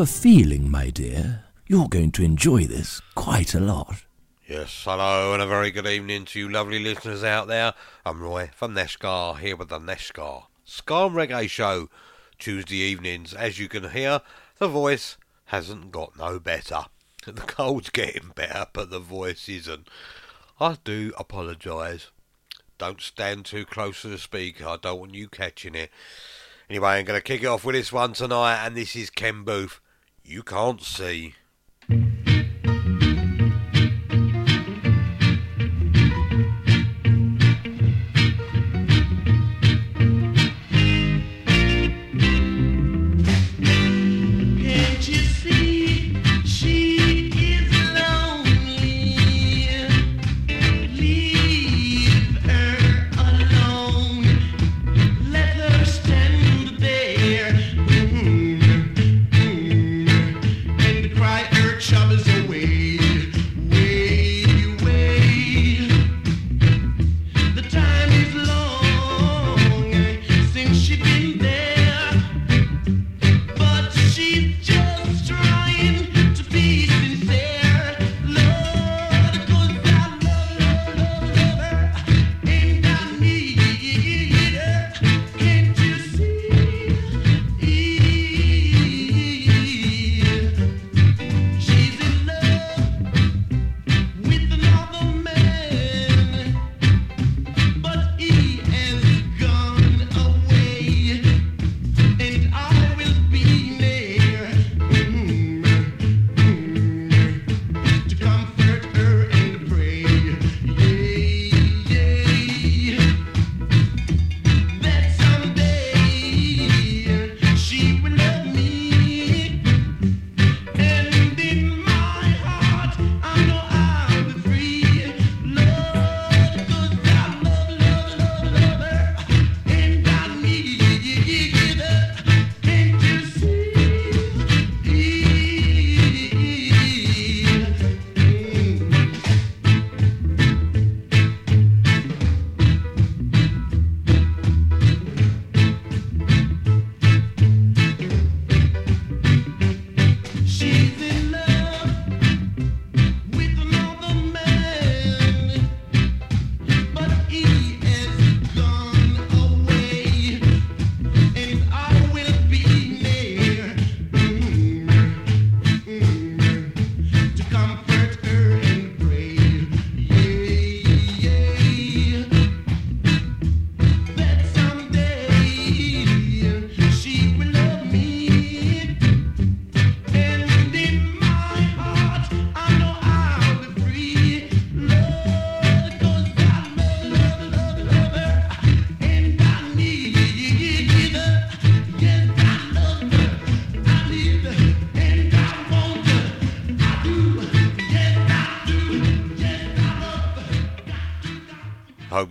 a feeling, my dear, you're going to enjoy this quite a lot. Yes, hello and a very good evening to you lovely listeners out there. I'm Roy from Neshgar here with the Neshgar and Reggae Show. Tuesday evenings, as you can hear, the voice hasn't got no better. The cold's getting better, but the voice isn't. I do apologise. Don't stand too close to the speaker, I don't want you catching it. Anyway, I'm going to kick it off with this one tonight, and this is Ken Boothe. You can't see.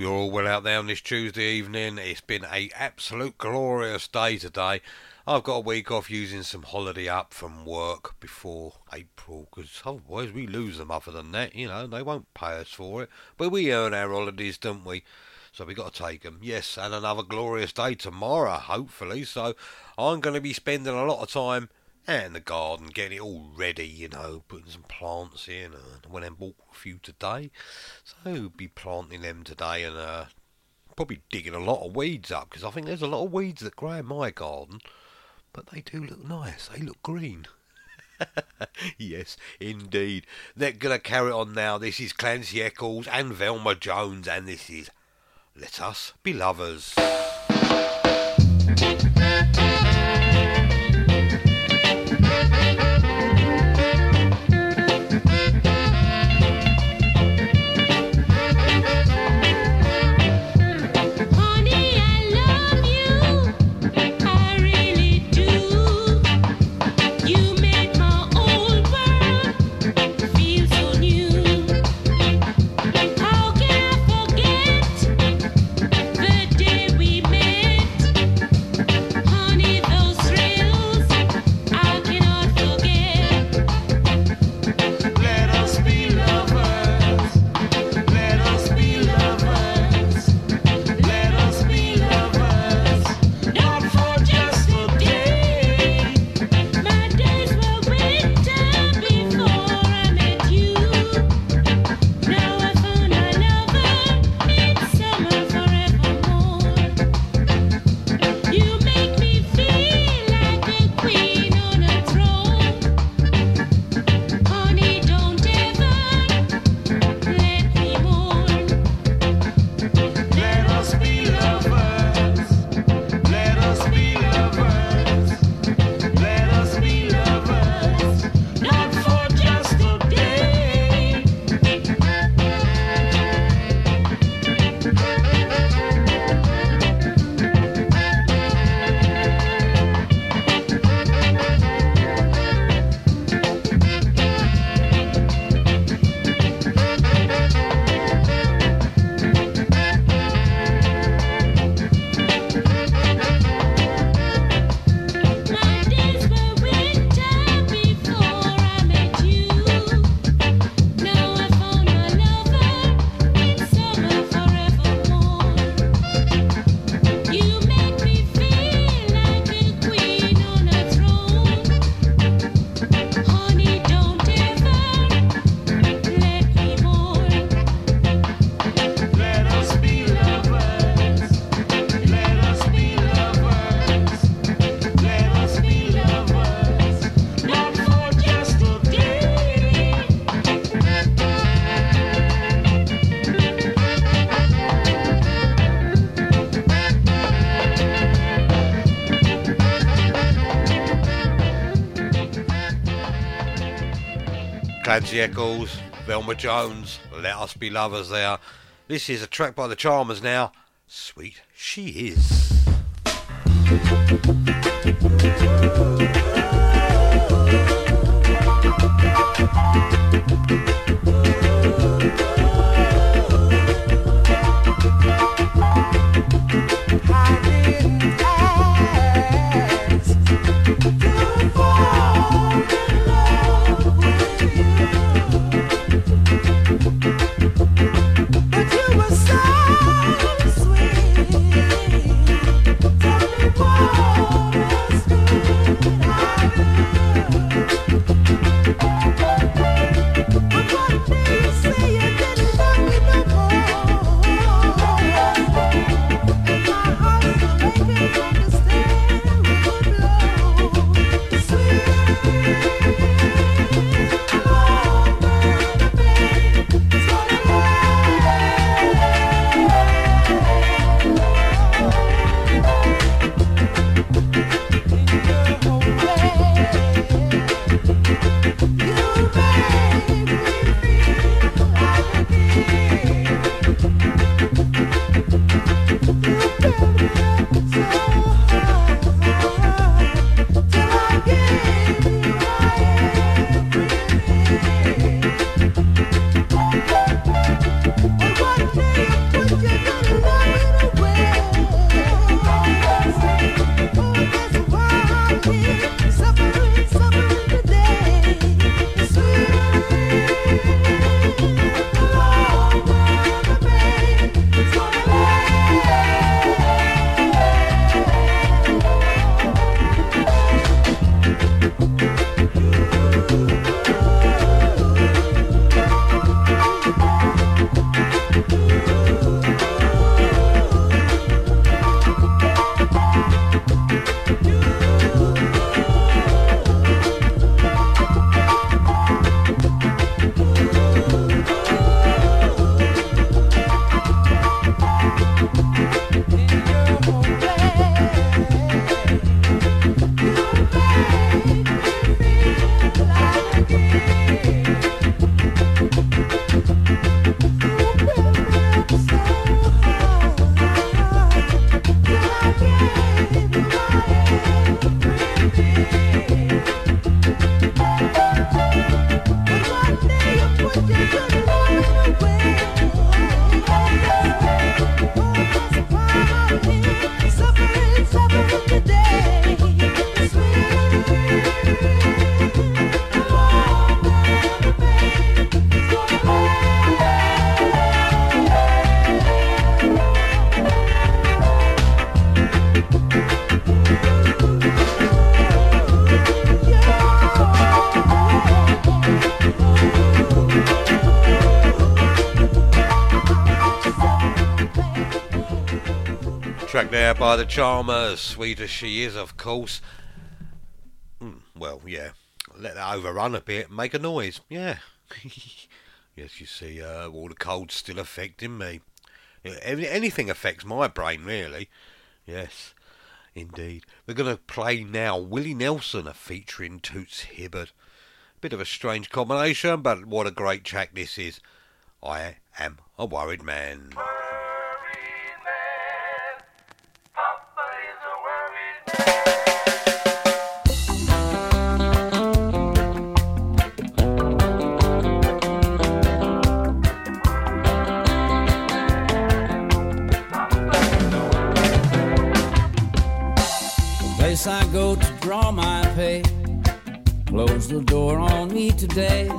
You're all well out there on this Tuesday evening. It's been a absolute glorious day today. I've got a week off using some holiday up from work before April because otherwise we lose them. Other than that, you know, they won't pay us for it. But we earn our holidays, don't we? So we got to take them. Yes, and another glorious day tomorrow, hopefully. So I'm going to be spending a lot of time and the garden, getting it all ready, you know, putting some plants in. Uh, I went and bought a few today, so we'll be planting them today and uh, probably digging a lot of weeds up because I think there's a lot of weeds that grow in my garden, but they do look nice. They look green. yes, indeed. They're going to carry on now. This is Clancy Eccles and Velma Jones, and this is Let Us Be Lovers. Jekylls, Eccles, Velma Jones, Let Us Be Lovers there. This is a track by the Charmers now. Sweet She Is. Track there by the Charmers, sweet as she is, of course. Mm, well, yeah, let that overrun a bit, make a noise, yeah. yes, you see, uh, all the cold's still affecting me. Anything affects my brain, really. Yes, indeed. We're going to play now Willie Nelson, a featuring Toots Hibbert. Bit of a strange combination, but what a great track this is. I am a worried man. I go to draw my pay. Closed the door on me today.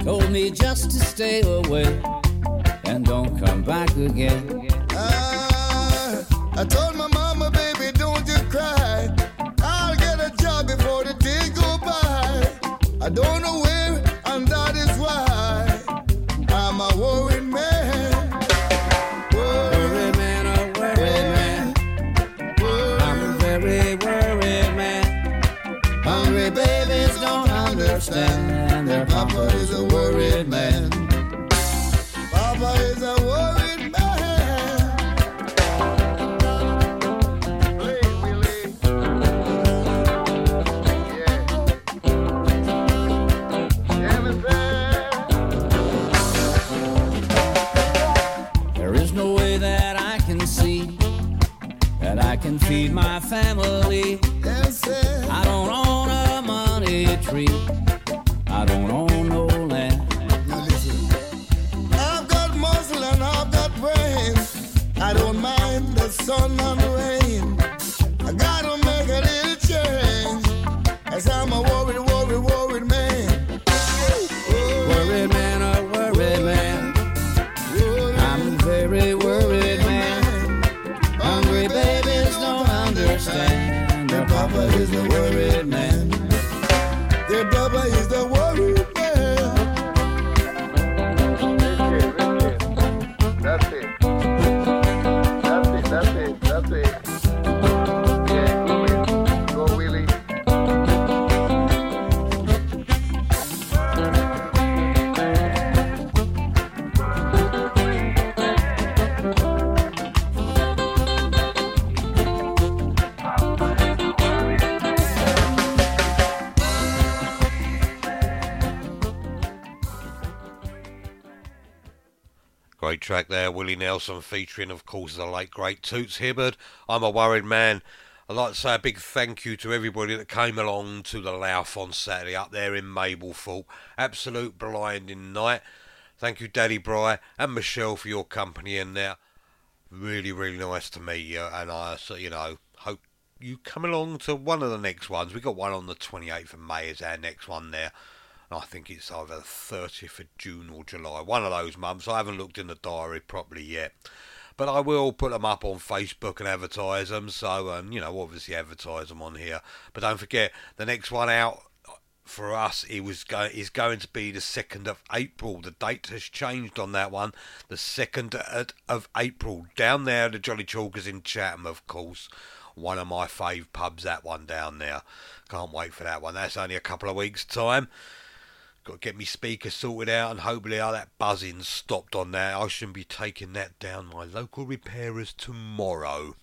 Told me just to stay away and don't come back again. Ah, I told my mama, baby, don't you cry. I'll get a job before the day go by. I don't know where, feed my family. Willie Nelson featuring, of course, the late great Toots Hibbert. I'm a worried man. I'd like to say a big thank you to everybody that came along to the Louth on Saturday up there in Mablethorpe. Absolute blinding night. Thank you, Daddy Bry and Michelle for your company in there. Really, really nice to meet you, and I, you know, hope you come along to one of the next ones. We got one on the 28th of May is our next one there. I think it's either the 30th of June or July. One of those months. I haven't looked in the diary properly yet. But I will put them up on Facebook and advertise them. So, you know, obviously advertise them on here. But don't forget, the next one out uh, for us it was go- is going to be the 2nd of April. The date has changed on that one. The 2nd of- of April. Down there, the Jolly Caulkers in Chatham, of course. One of my fave pubs, that one down there. Can't wait for that one. That's only a couple of weeks' time. Got to get me speaker sorted out and hopefully all that buzzing stopped on that. I shouldn't be taking that down my local repairers tomorrow.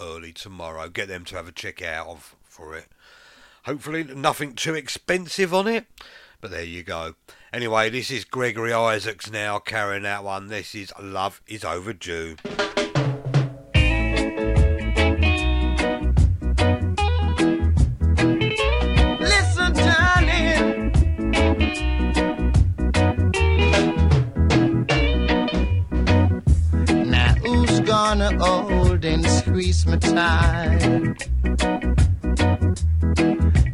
Early tomorrow. Get them to have a check out of for it. Hopefully nothing too expensive on it. But there you go. Anyway, this is Gregory Isaacs now carrying that one. This is Love is Overdue. Squeeze my time?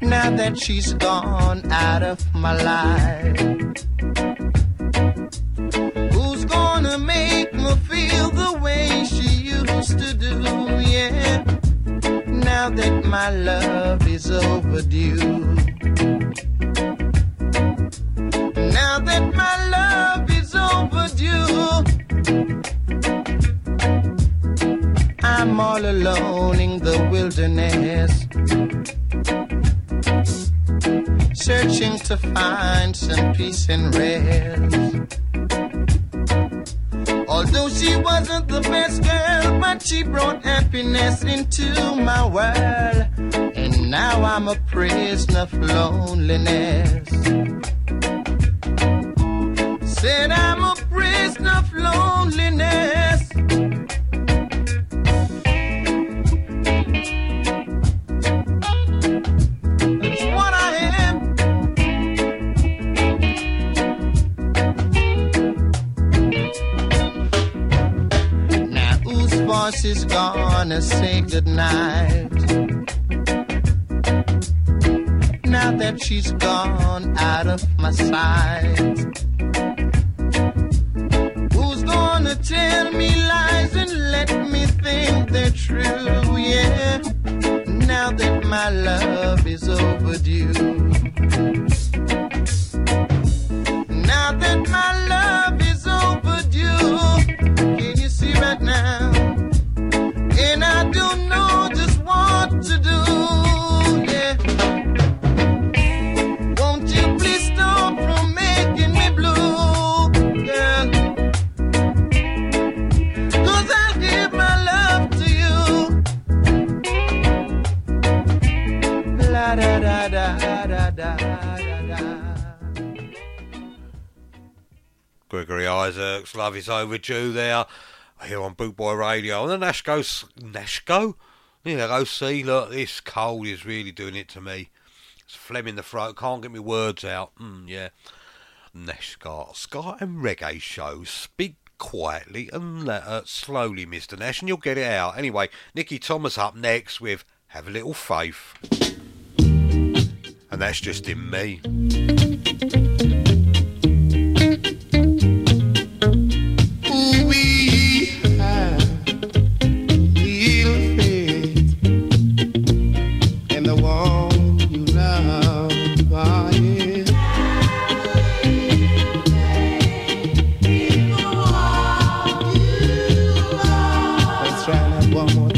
Now that she's gone out of my life. Who's gonna make me feel the way she used to do? Yeah. Now that my love is overdue. Now that my love is overdue. I'm all alone in the wilderness, searching to find some peace and rest. Although she wasn't the best girl, but she brought happiness into my world. And now I'm a prisoner of loneliness. Said I'm a prisoner of loneliness. Voice is gonna say goodnight? Now that she's gone out of my sight. Who's gonna tell me lies and let me think they're true? Yeah, now that my love is overdue. Now that my Gregory Isaacs, Love is Overdue there, here on Bootboy Radio. On the Nashco, Nashco? Yeah, go see, look, this cold is really doing it to me. It's phlegm in the throat, can't get my words out. Mm, yeah. Nashcar, Ska and Reggae show. Speak quietly and let, uh, slowly, Mr. Nash, and you'll get it out. Anyway, Nicky Thomas up next with Have a Little Faith. And that's just in me. One more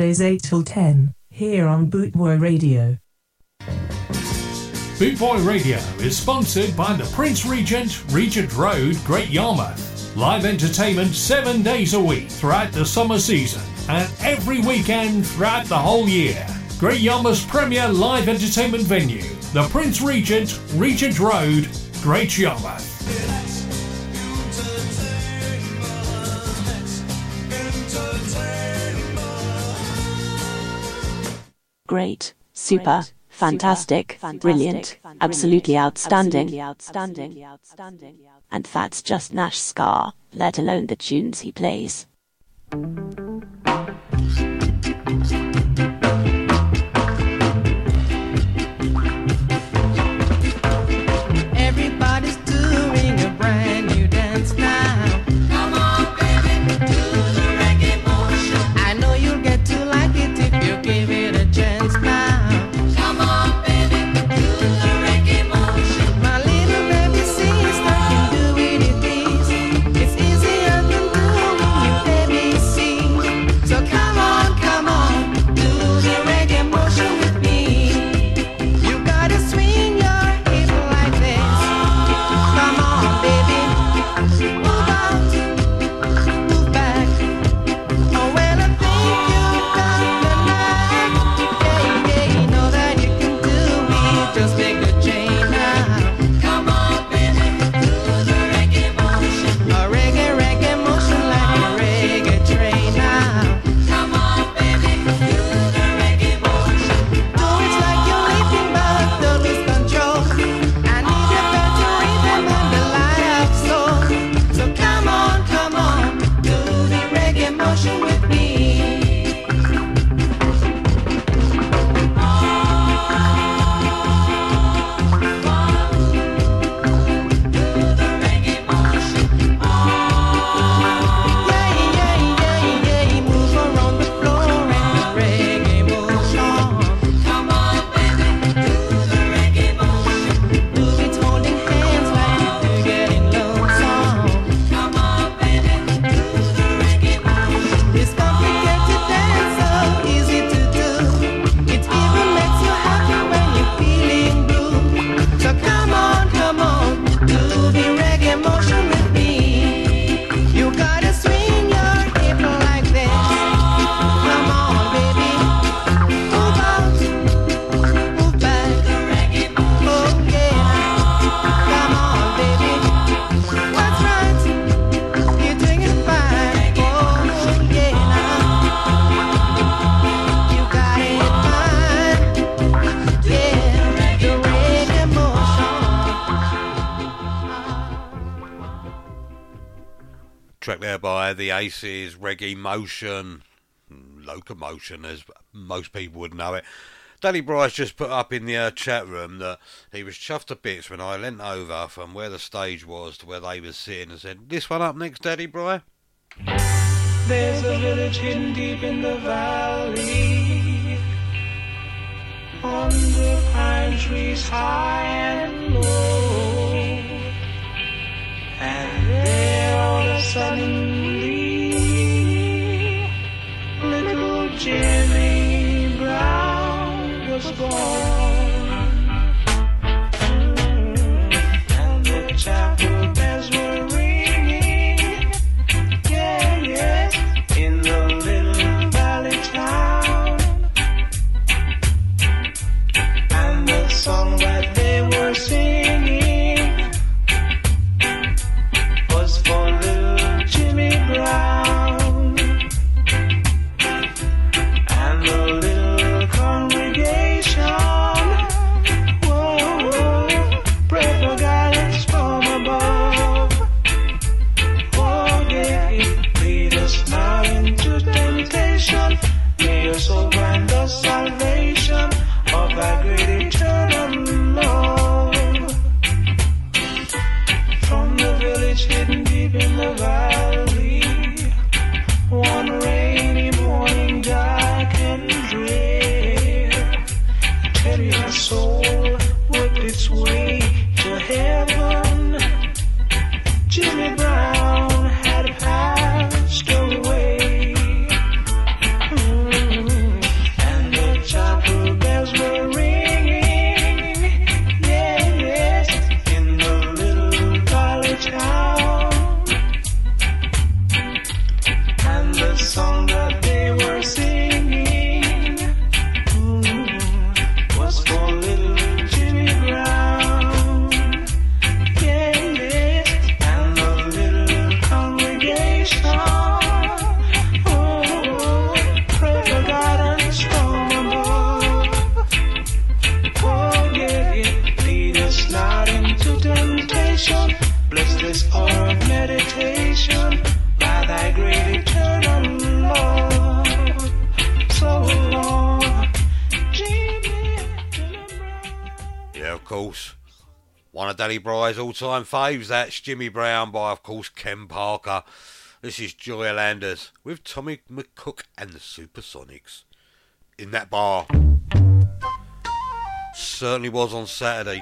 Wednesdays 8 till 10, here on Bootboy Radio. Bootboy Radio is sponsored by the Prince Regent, Regent Road, Great Yarmouth. Live entertainment seven days a week throughout the summer season and every weekend throughout the whole year. Great Yarmouth's premier live entertainment venue, the Prince Regent, Regent Road, Great Yarmouth. super, fantastic, brilliant, absolutely outstanding, outstanding, outstanding. And that's just Nash scar, let alone the tunes he plays. Aces, Reggae Motion, Locomotion, as most people would know it. Danny Bryce just put up in the uh, chat room that he was chuffed to bits when I leant over from where the stage was to where they were sitting and said, This one up next, Daddy Bryce." There's a village hidden deep in the valley. Pine trees high and low. And there a Jimmy Brown was born. Time faves. That's Jimmy Brown by, of course, Ken Parker. This is Joya Landis with Tommy McCook and the Supersonics in that bar. Certainly was on Saturday.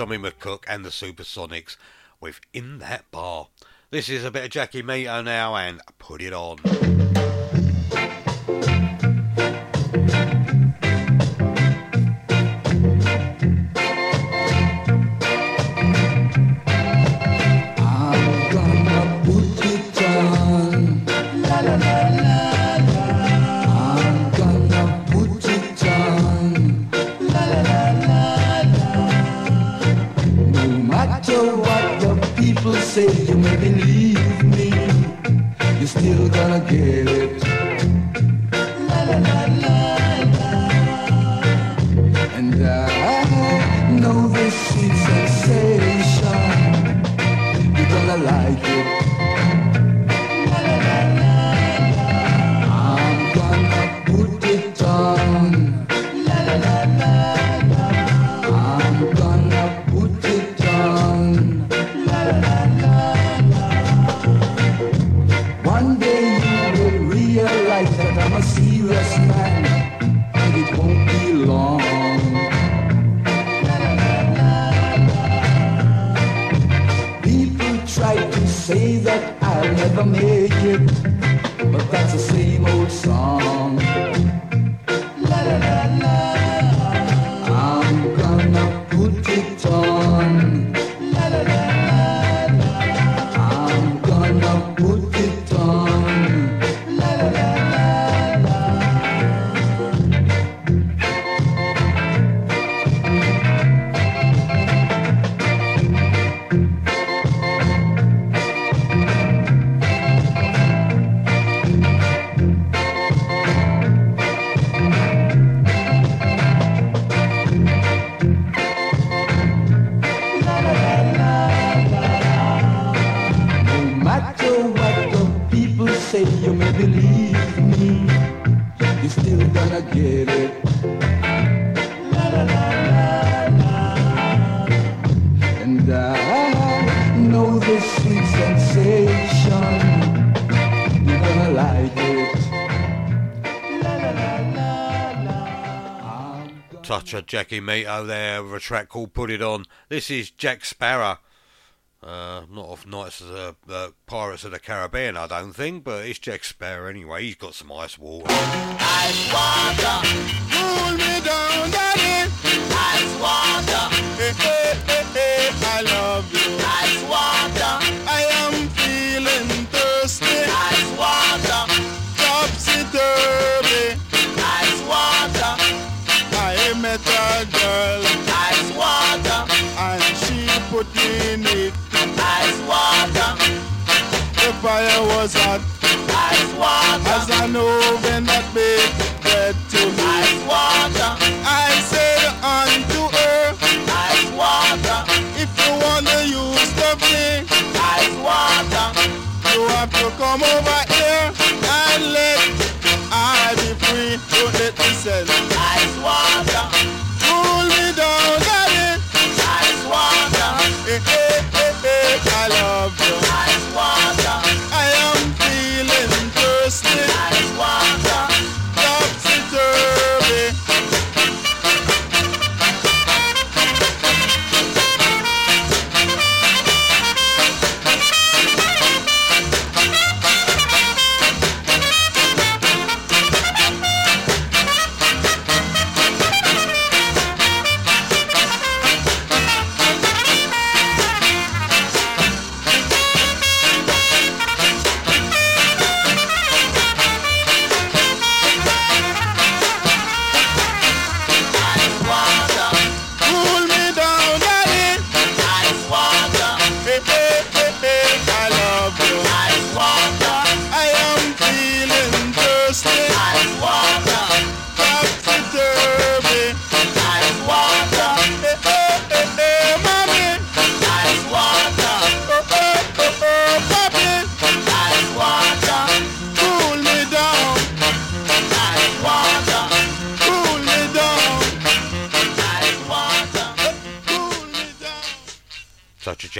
Tommy McCook and the Supersonics with In That Bar. This is a bit of Jackie Mittoo now and put it on. La. Touch of Jackie Mittoo there with a track called Put It On. This is Jack Sparrow. Uh, not off Knights of the uh, Pirates of the Caribbean, I don't think, but it's Jack Sparrow anyway. He's got some ice water. Ice water, cool me down, daddy. Ice water, hey, hey, hey, hey, I love you. Ice water, fire was hot. Ice water. As I know when that big bread to. Ice water. I said unto her. Ice water. If you wanna use the thing. Ice water. You have to come over here and let I be free. Don't let me sell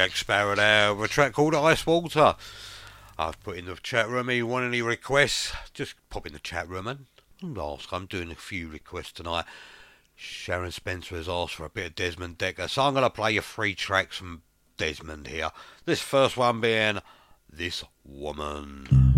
Jack Sparrow there with a track called Ice Water. I've put in the chat room. You want any requests? Just pop in the chat room and ask. I'm doing a few requests tonight. Sharon Spencer has asked for a bit of Desmond Dekker, so I'm going to play you three tracks from Desmond here. This first one being This Woman.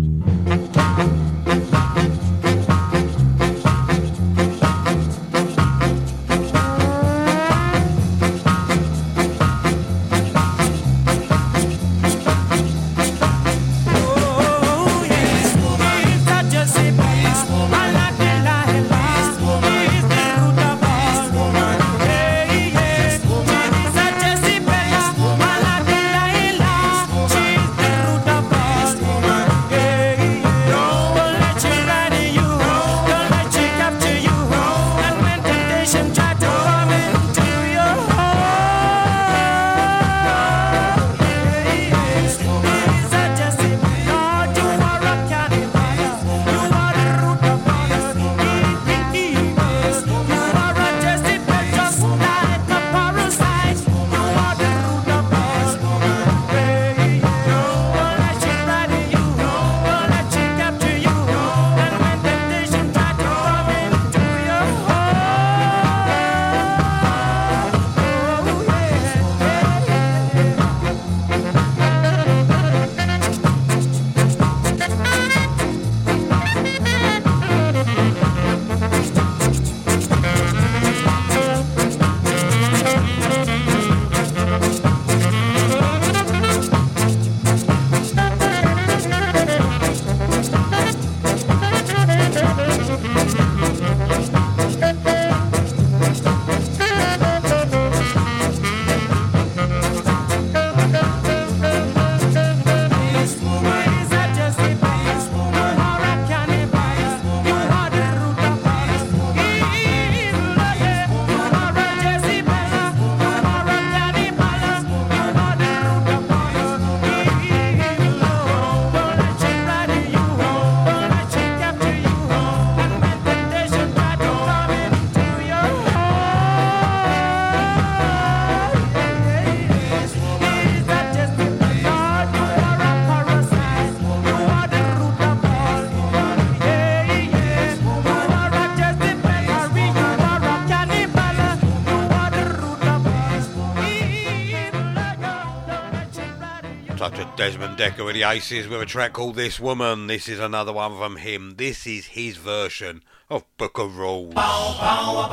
Desmond Dekker with the Aces with a track called This Woman. This is another one from him. This is his version of Book of Rules. Bow, bow,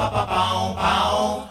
bow,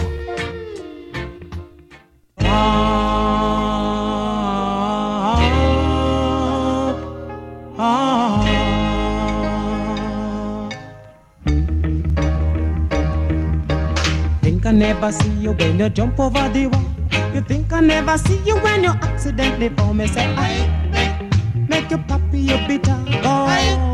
never see you when you jump over the wall. You think I never see you when you accidentally fall me. Say, I make you puppy you bitter. Oh.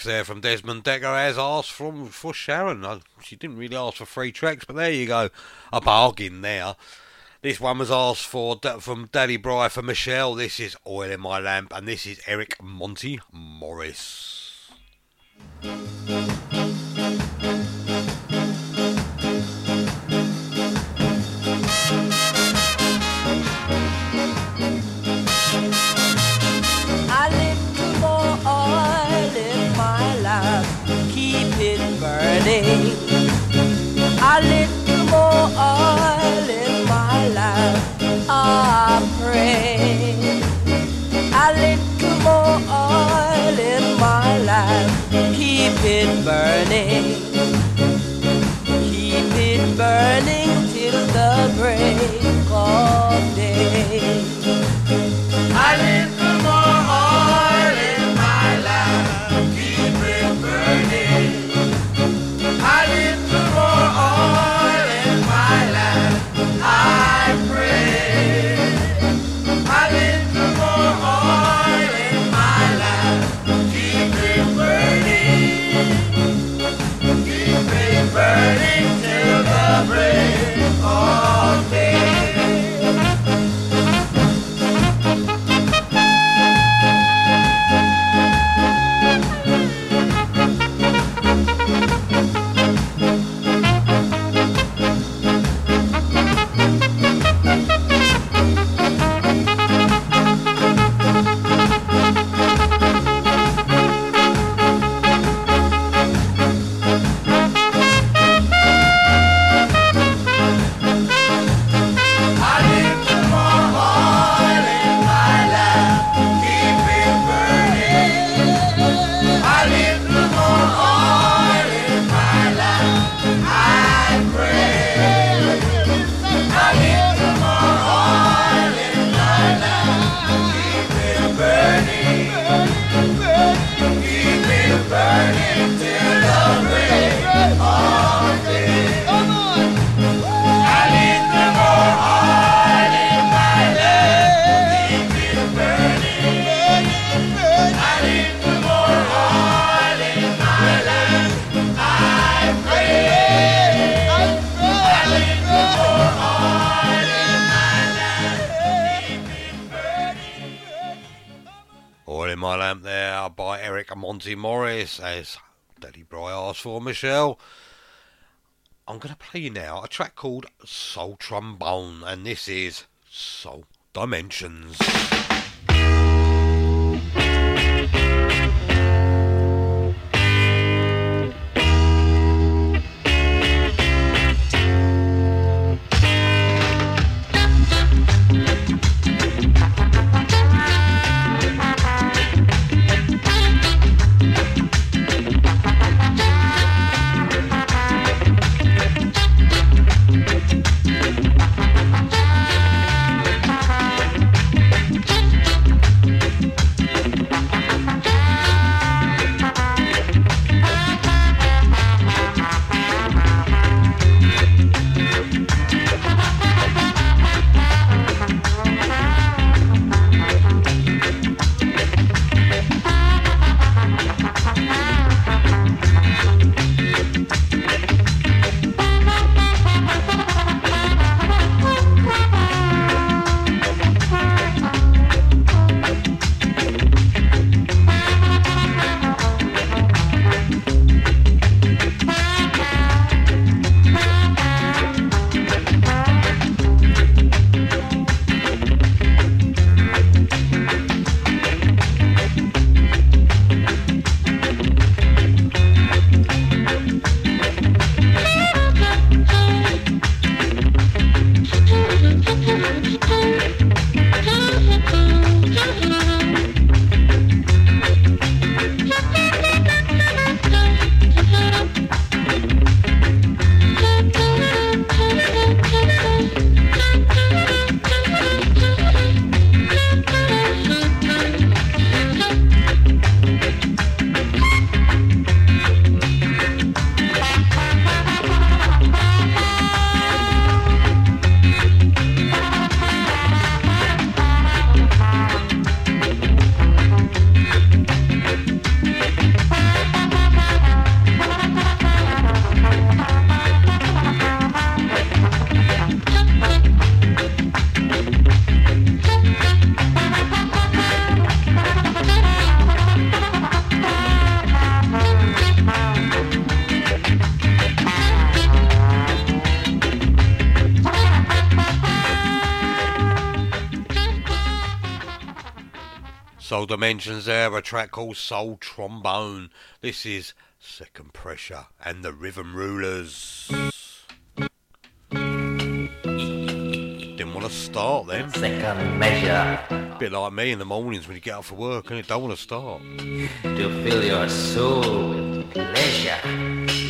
Tracks there from Desmond Dekker as asked from for Sharon. She didn't really ask for three tracks, but there you go. A bargain there. This one was asked for from Daddy Bry for Michelle. This is Oil in My Lamp, and this is Eric Monty Morris. Burning. For Michelle. I'm going to play you now a track called Soul Trombone, and this is Soul Dimensions. Dimensions there, a track called Soul Trombone. This is Second Pressure and the Rhythm Rulers. Didn't want to start then. Second measure. Bit like me in the mornings when you get up for work and you don't want to start. To fill your soul with pleasure.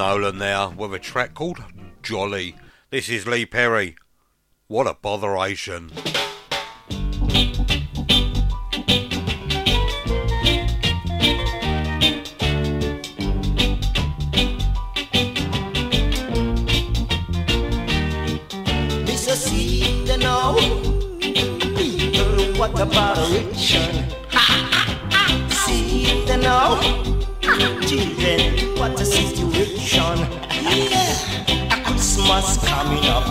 Nolan there with a track called Jolly. This is Lee Perry. What a botheration. What about a rich See the know. Children, what a situation. Yeah. A Christmas coming up.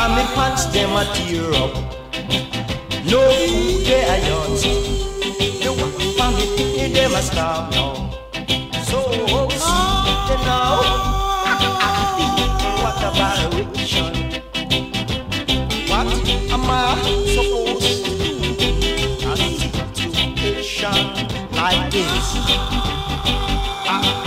And me pants them a tear up. No food they are young. The work family them a stop now. So oh, see the know. What about a rich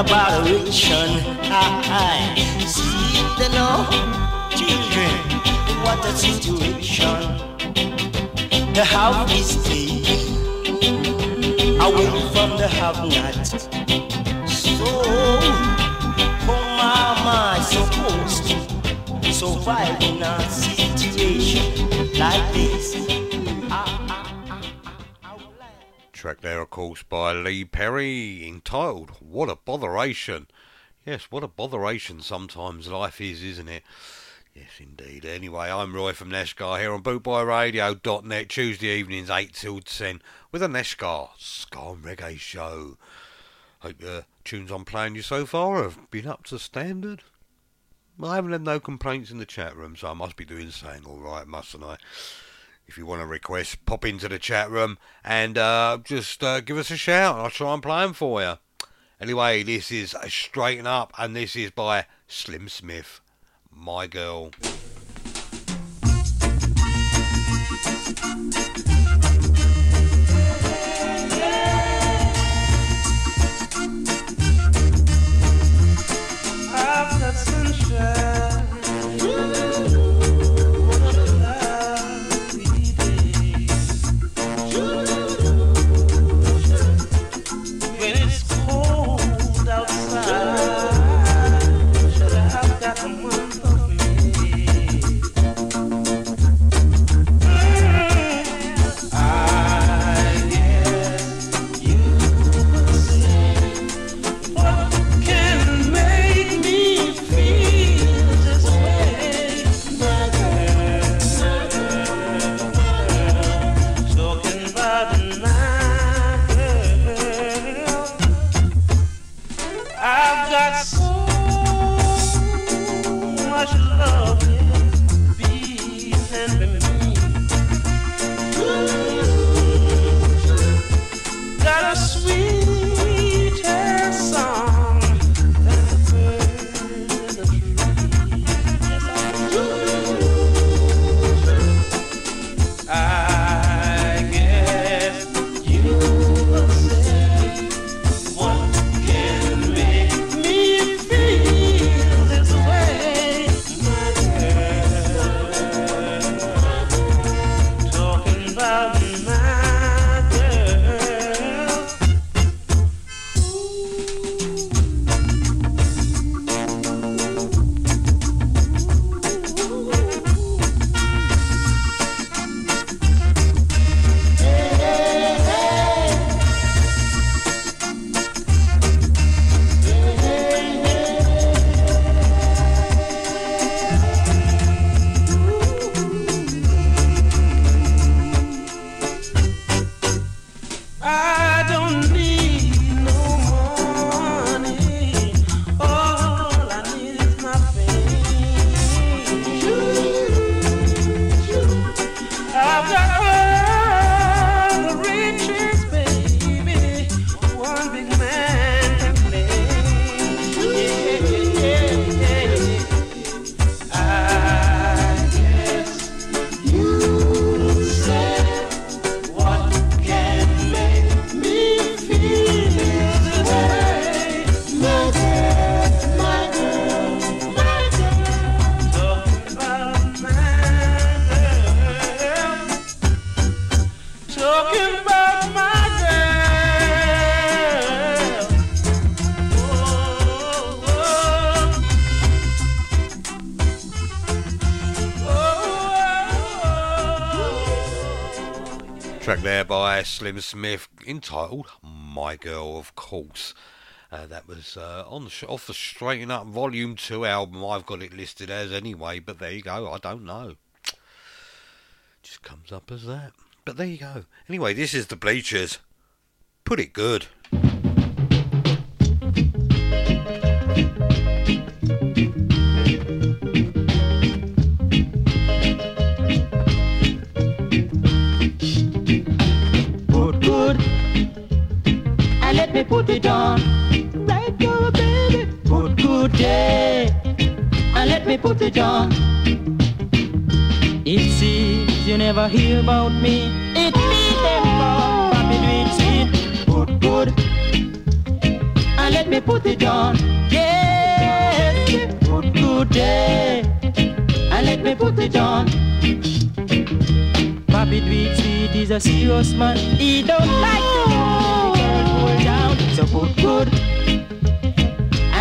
about a rich I see the know. Children, what a situation. The have is taken away from the have not. So, oh, how am I supposed to survive in a situation Track there, of course, by Lee Perry, entitled What a Botheration. Yes, what a botheration sometimes life is, isn't it? Yes, indeed. Anyway, I'm Roy from Neshgar here on bootboyradio.net, Tuesday evenings 8 till 10, with a Neshgar Ska and Reggae show. Hope the tunes I'm playing you so far have been up to standard. I haven't had no complaints in the chat room, so I must be doing something alright, mustn't I? If you want to request, pop into the chat room and uh, just uh, give us a shout. And I'll try and play them for you. Anyway, this is Straighten Up, and this is by Slim Smith, My Girl. Slim Smith entitled My Girl, of course. Uh, that was uh, on the off the Straighten Up Volume 2 album. I've got it listed as anyway, but there you go. I don't know. Just comes up as that. But there you go. Anyway, this is the Bleechers. Put it. Good,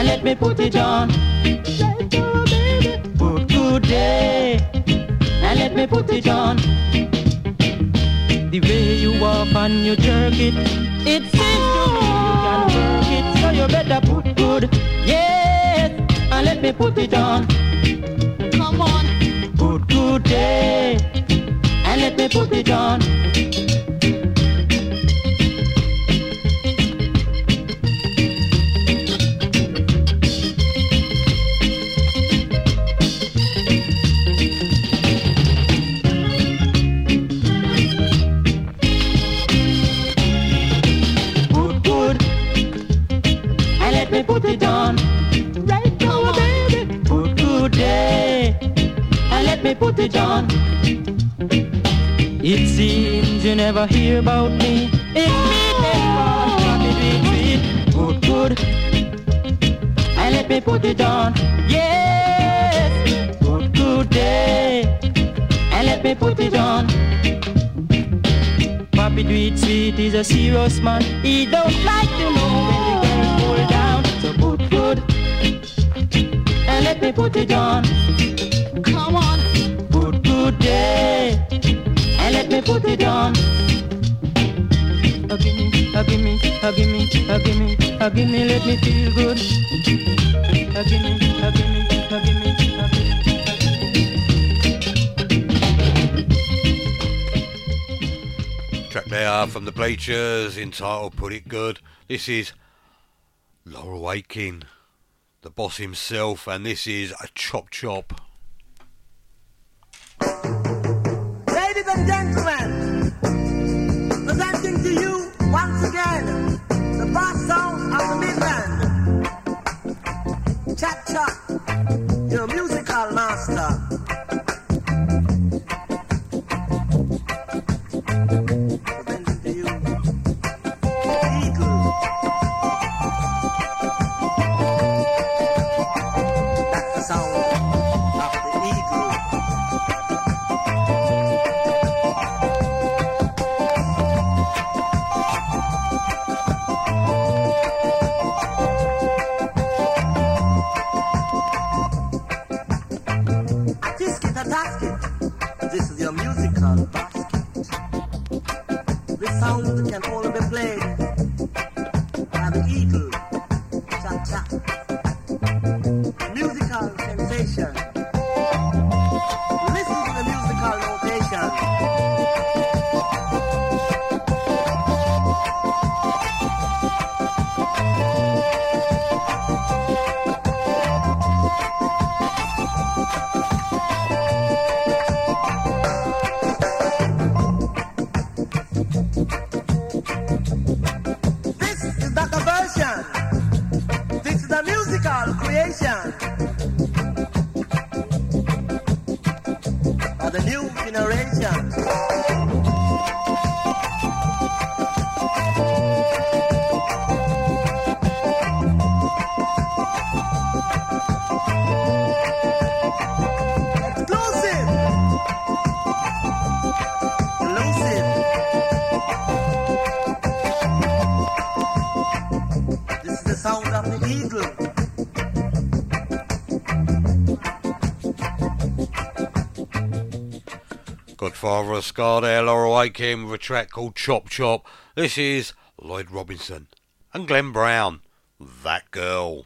let me put it on. Put good day and let me put it on. The way you walk and you jerk it, it seems to me you can work it. So you better put good, yes, and let me put it on. Come on, put good day and let me put it on. On. It seems you never hear about me. It me. Good, good. And let me put it on. Yes. Good, good day. And let me put it on. Bobby Dream Sweet is a serious man. He don't like to know when the girls pull down. So good, good. And let me put it on. Day and let me put it on. Hug me, hug me, hug me, hug me, hug me, let me feel good. Me, hug me, hug me, hug me. Track there from the Bleechers entitled Put It Good. This is Laurel Aitken, the boss himself, and this is a chop chop. And gentlemen, presenting to you once again the boss sound of the Midland. Chop, your musical Good Godfather of Ska there, Laurel Aitken with a track called Chop Chop. This is Lloyd Robinson and Glenn Brown, That Girl.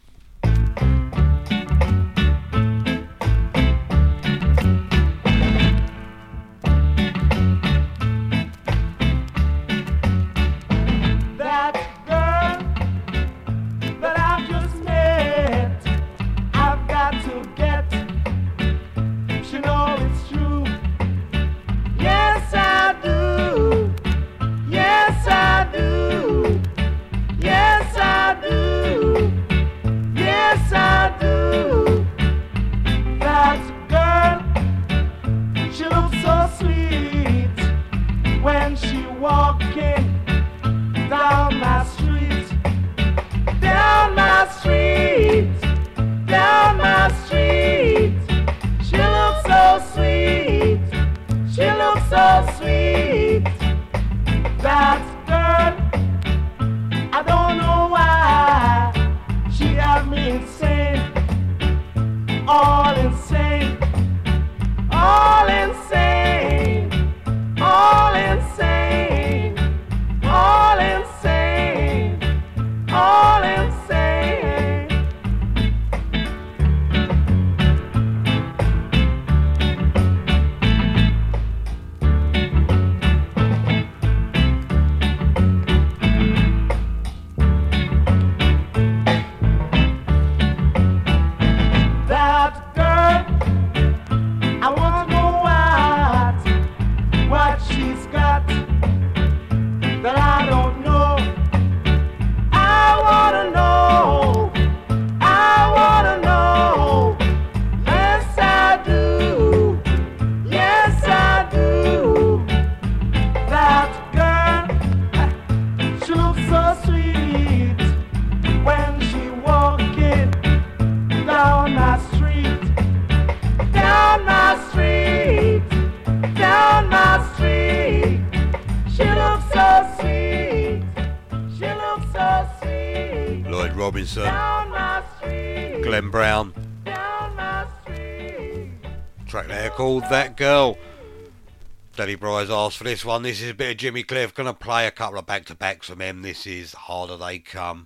Briar's asked for this one. This is a bit of Jimmy Cliff. Gonna play a couple of back to backs from him. This is Harder They Come.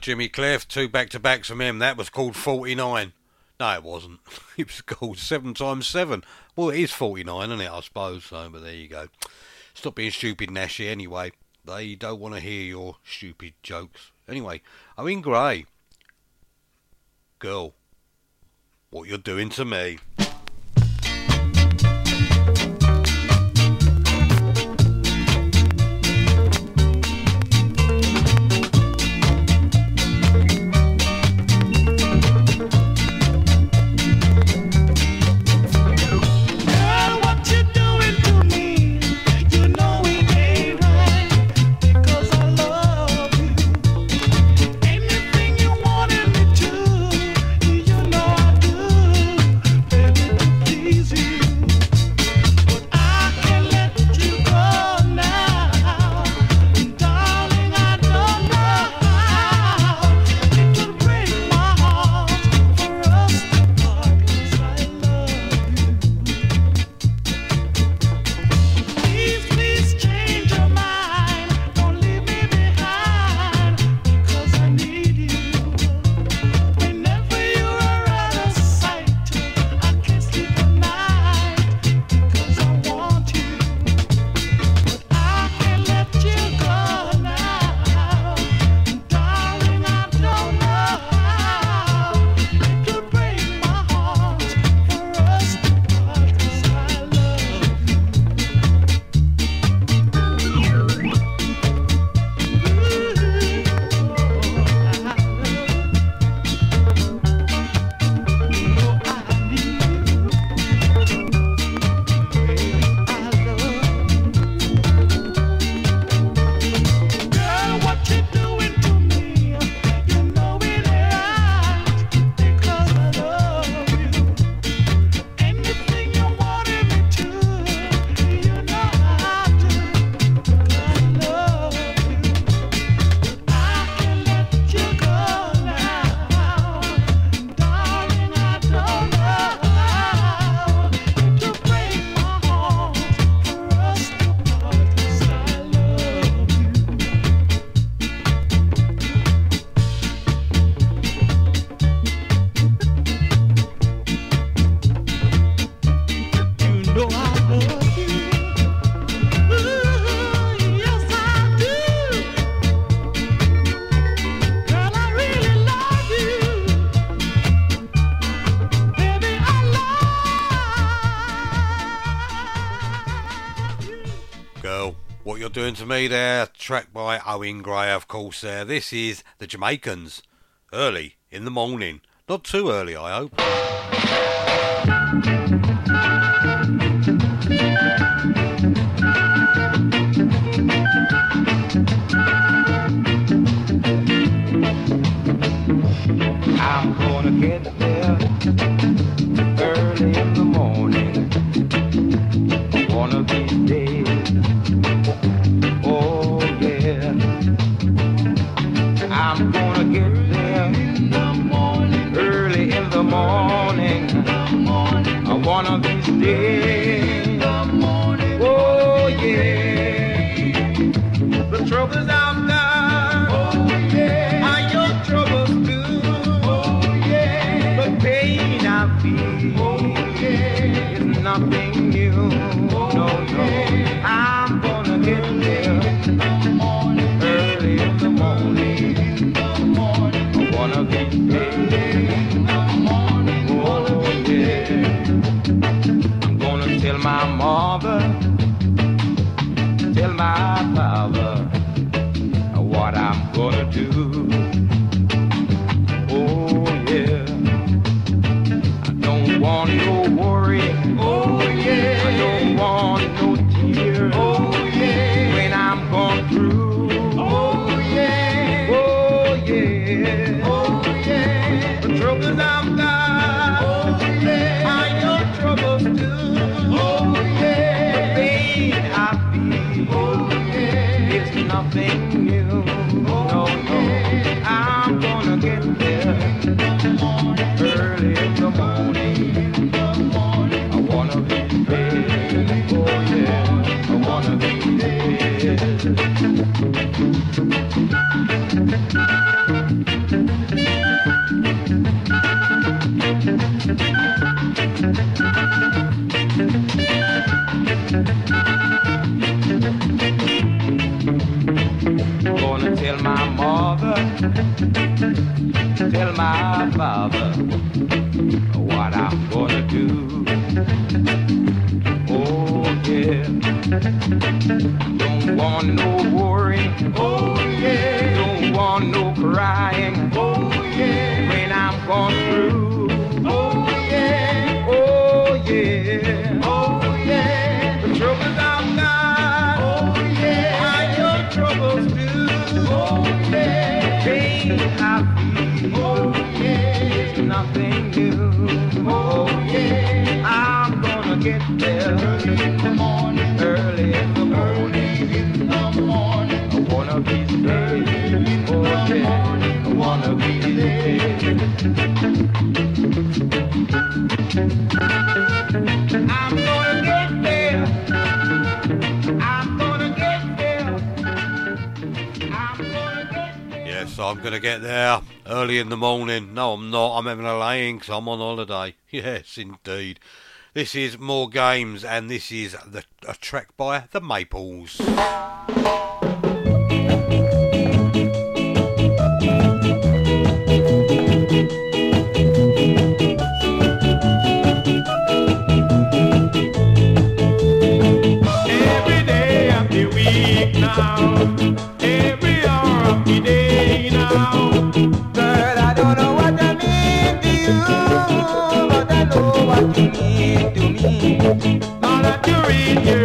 Jimmy Cliff. Two back to backs from him. That was called 49. No, it wasn't. it was called 7 times 7. Well, it is 49, isn't it? I suppose so, but there you go. Stop being stupid, Nashy, anyway. They don't want to hear your stupid jokes. Anyway, Owen Gray. Girl, what you're doing to me. You're doing to me there. Track by Owen Gray, of course. There. This is the Jamaicans. Early in the morning. Not too early, I hope. thinks I'm on holiday. Yes, indeed. This is More Games, and this is the, a track by The Maples. To Not to read you.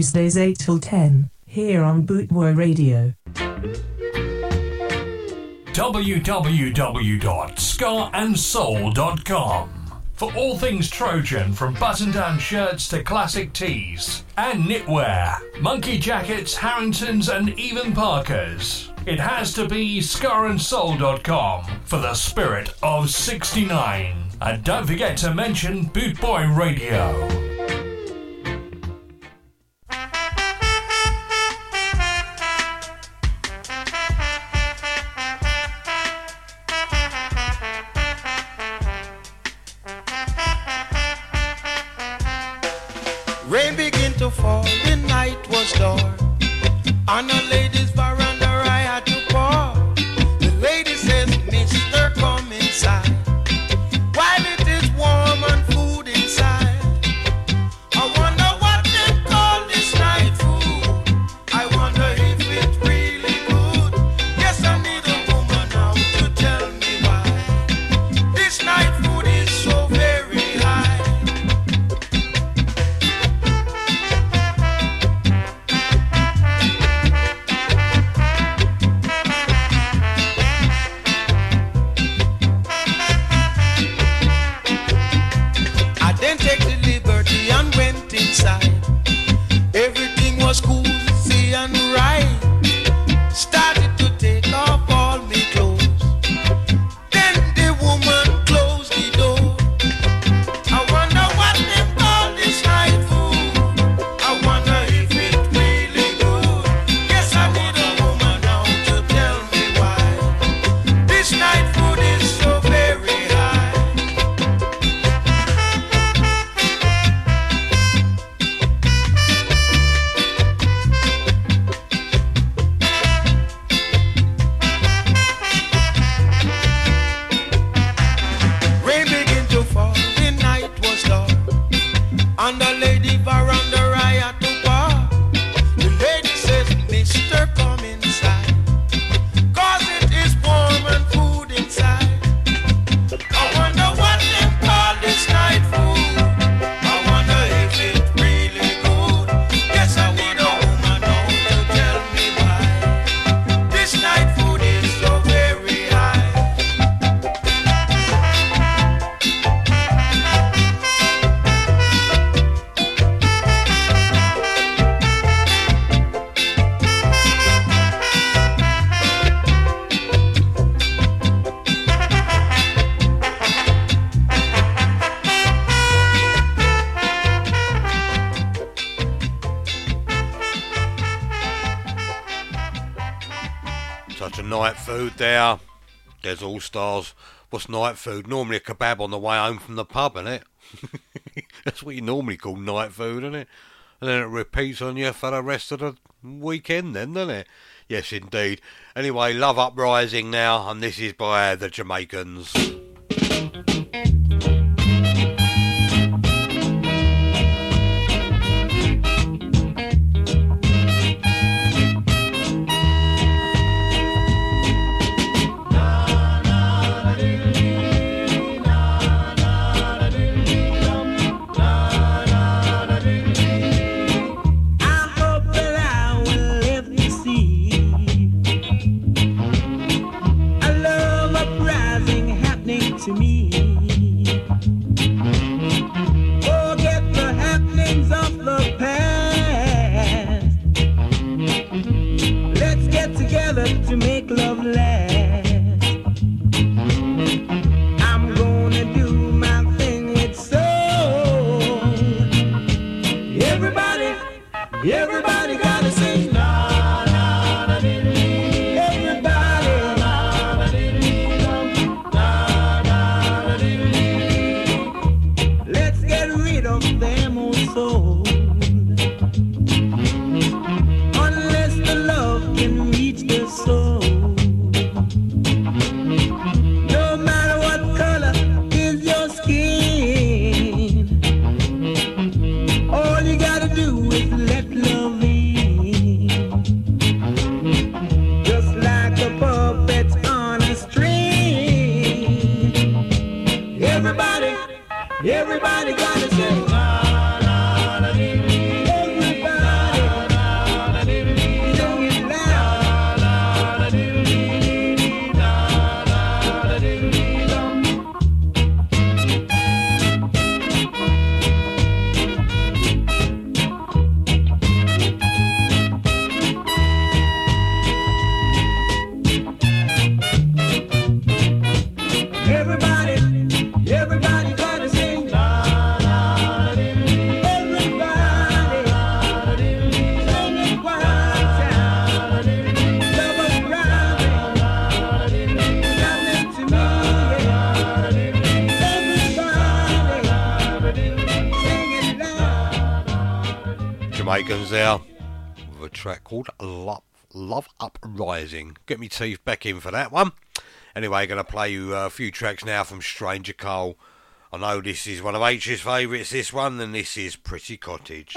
Tuesdays 8 till 10, here on Bootboy Radio. www.skaandsoul.com for all things Trojan from button down shirts to classic tees and knitwear, monkey jackets, Harringtons, and even Parkas. It has to be skaandsoul.com for the spirit of 69. And don't forget to mention Bootboy Radio. Food there. There's all stars. What's night food? Normally a kebab on the way home from the pub, innit? That's what you normally call night food, isn't it? And then it repeats on you for the rest of the weekend, then, doesn't it? Yes, indeed. Anyway, Love Uprising now, and this is by the Jamaicans. Get me teeth back in for that one. Anyway, going to play you uh, a few tracks now from Stranger Cole. I know this is one of H's favourites, this one, and this is Pretty Cottage.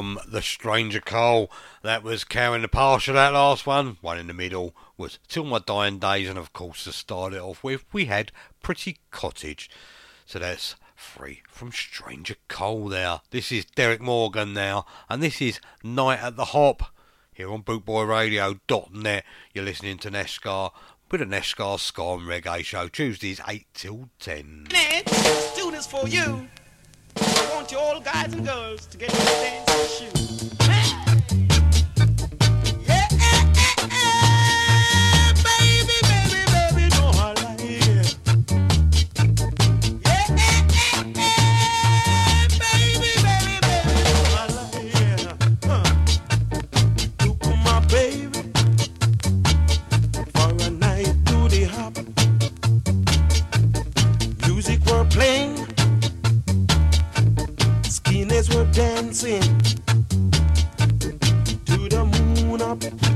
From The Stranger Cole. That was carrying the partial, that last one. One in the middle was Till My Dying Days, and of course, to start it off with, we had Pretty Cottage. So that's free from Stranger Cole there. This is Derrick Morgan now, and this is Night at the Hop here on bootboyradio.net. You're listening to Neshcar with a Neshcar Ska and Reggae show, Tuesdays 8 till 10. Let's do this for you. I want you all guys and girls to get your dancing shoes. Dancing to the moon up,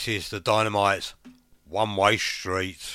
This is the Dynamites. One Way Street.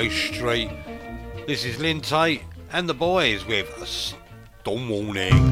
Way Street. This is Lynn Taitt and the boys with a storm warning.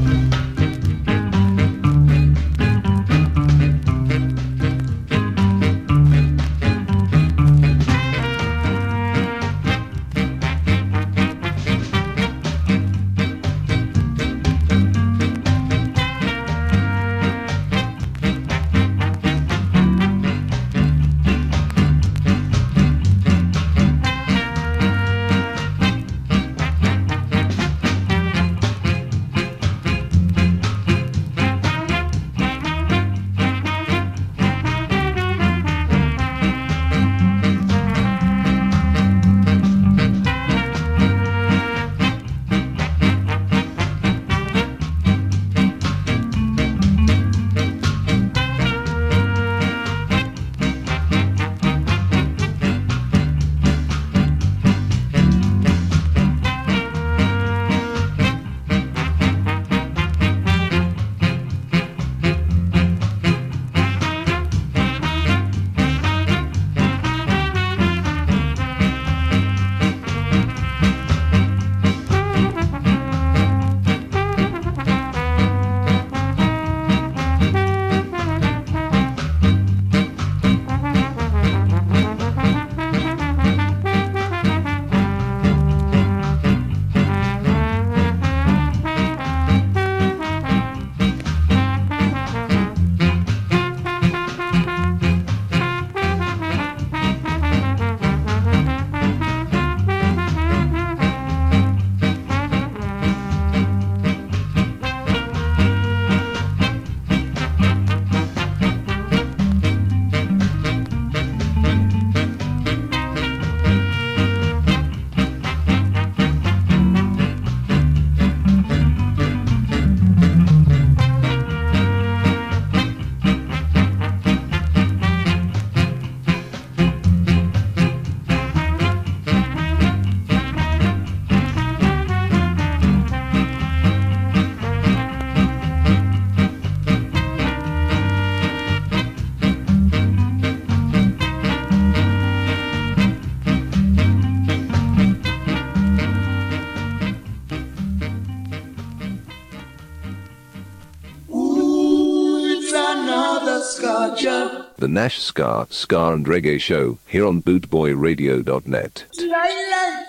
Nash Ska, Ska and Reggae Show, here on bootboyradio.net. I like,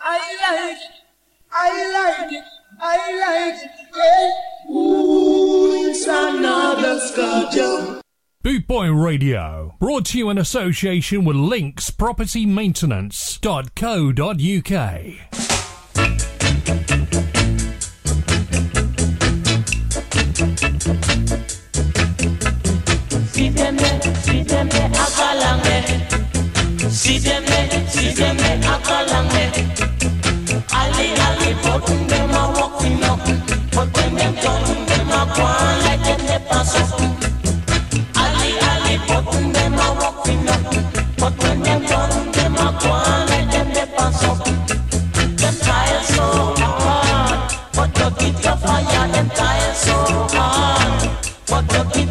I like, I like I like it, yeah. Ooh, it's another sculpture. Boot Boy Radio, brought to you in association with Links See them there, see them there, akalange. Ali, Ali, button them a walking up. But when them done, them a go on like them they pass up. Ali, Ali, button them a walking up. But when them done, them a go on like them they pass up. Them tire so ah. hard, but you get your fire. Them tire so ah. hard, but you get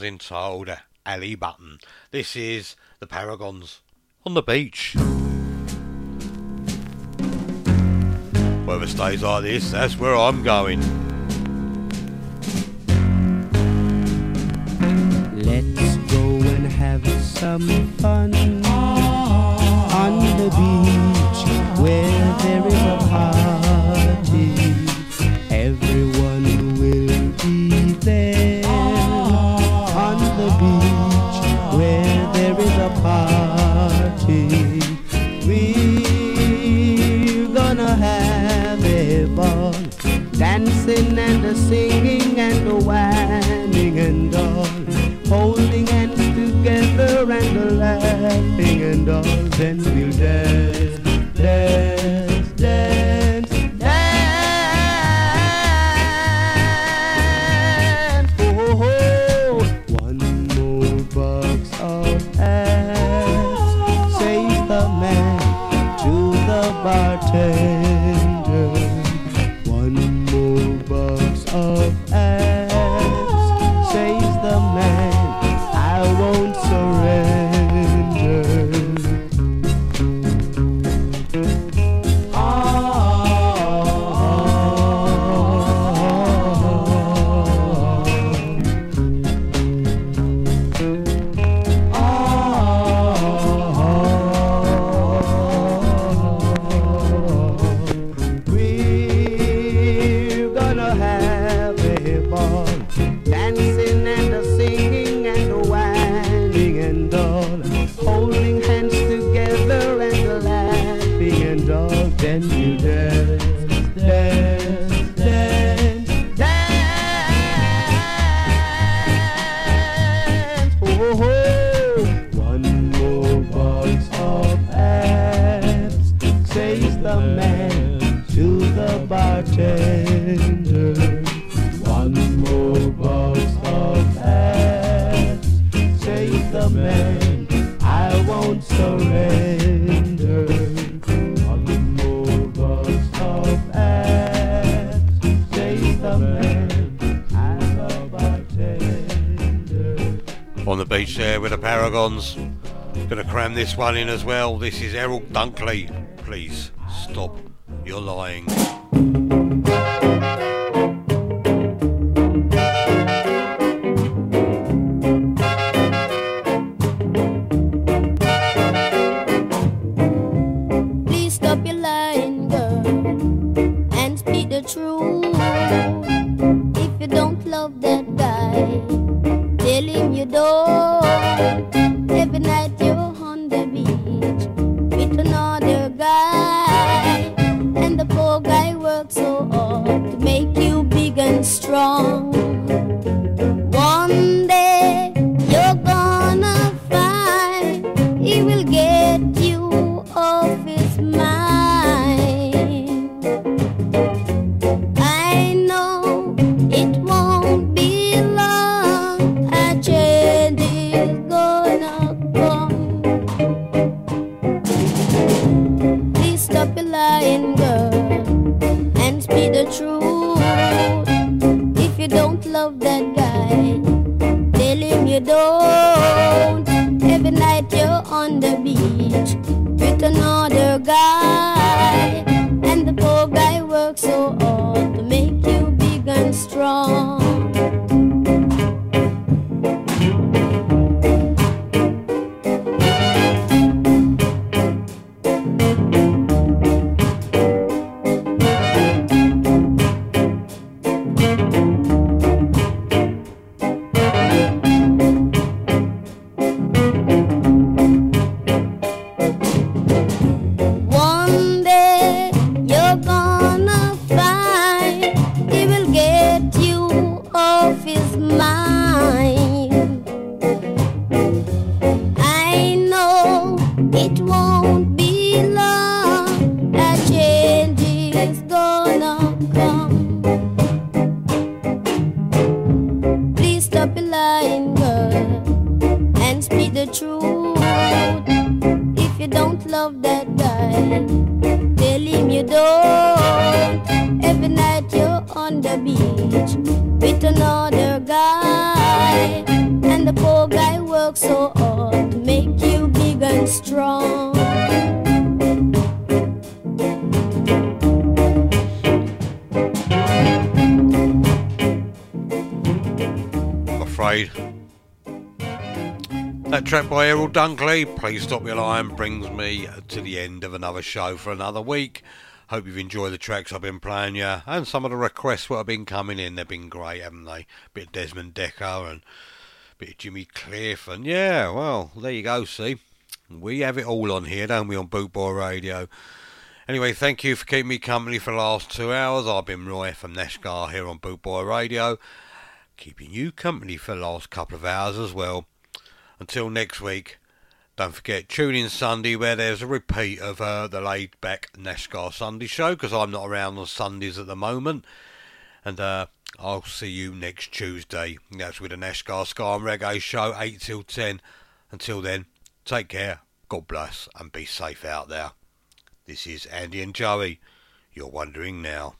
buzzing soda, Ellie Button. This is the Paragons on the beach. Weather stays like this, that's where I'm going. this one in as well. This is Errol Dunkley. Be by Errol Dunkley, Please Stop Your Lying, brings me to the end of another show for another week. Hope you've enjoyed the tracks I've been playing you and some of the requests that have been coming in. They've been great, haven't they? bit of Desmond Dekker and bit of Jimmy Cliff, and yeah, well, there you go, see. We have it all on here, don't we, on Bootboy Radio. Anyway, thank you for keeping me company for the last two hours. I've been Roy from Nashgar here on Bootboy Radio, keeping you company for the last couple of hours as well. Until next week, don't forget, tune in Sunday where there's a repeat of uh, the laid back Nashgar Sunday show because I'm not around on Sundays at the moment. And uh, I'll see you next Tuesday. That's with the Nashgar Sky and Reggae show, 8 till 10. Until then, take care, God bless, and be safe out there. This is Andy and Joey. You're wondering now.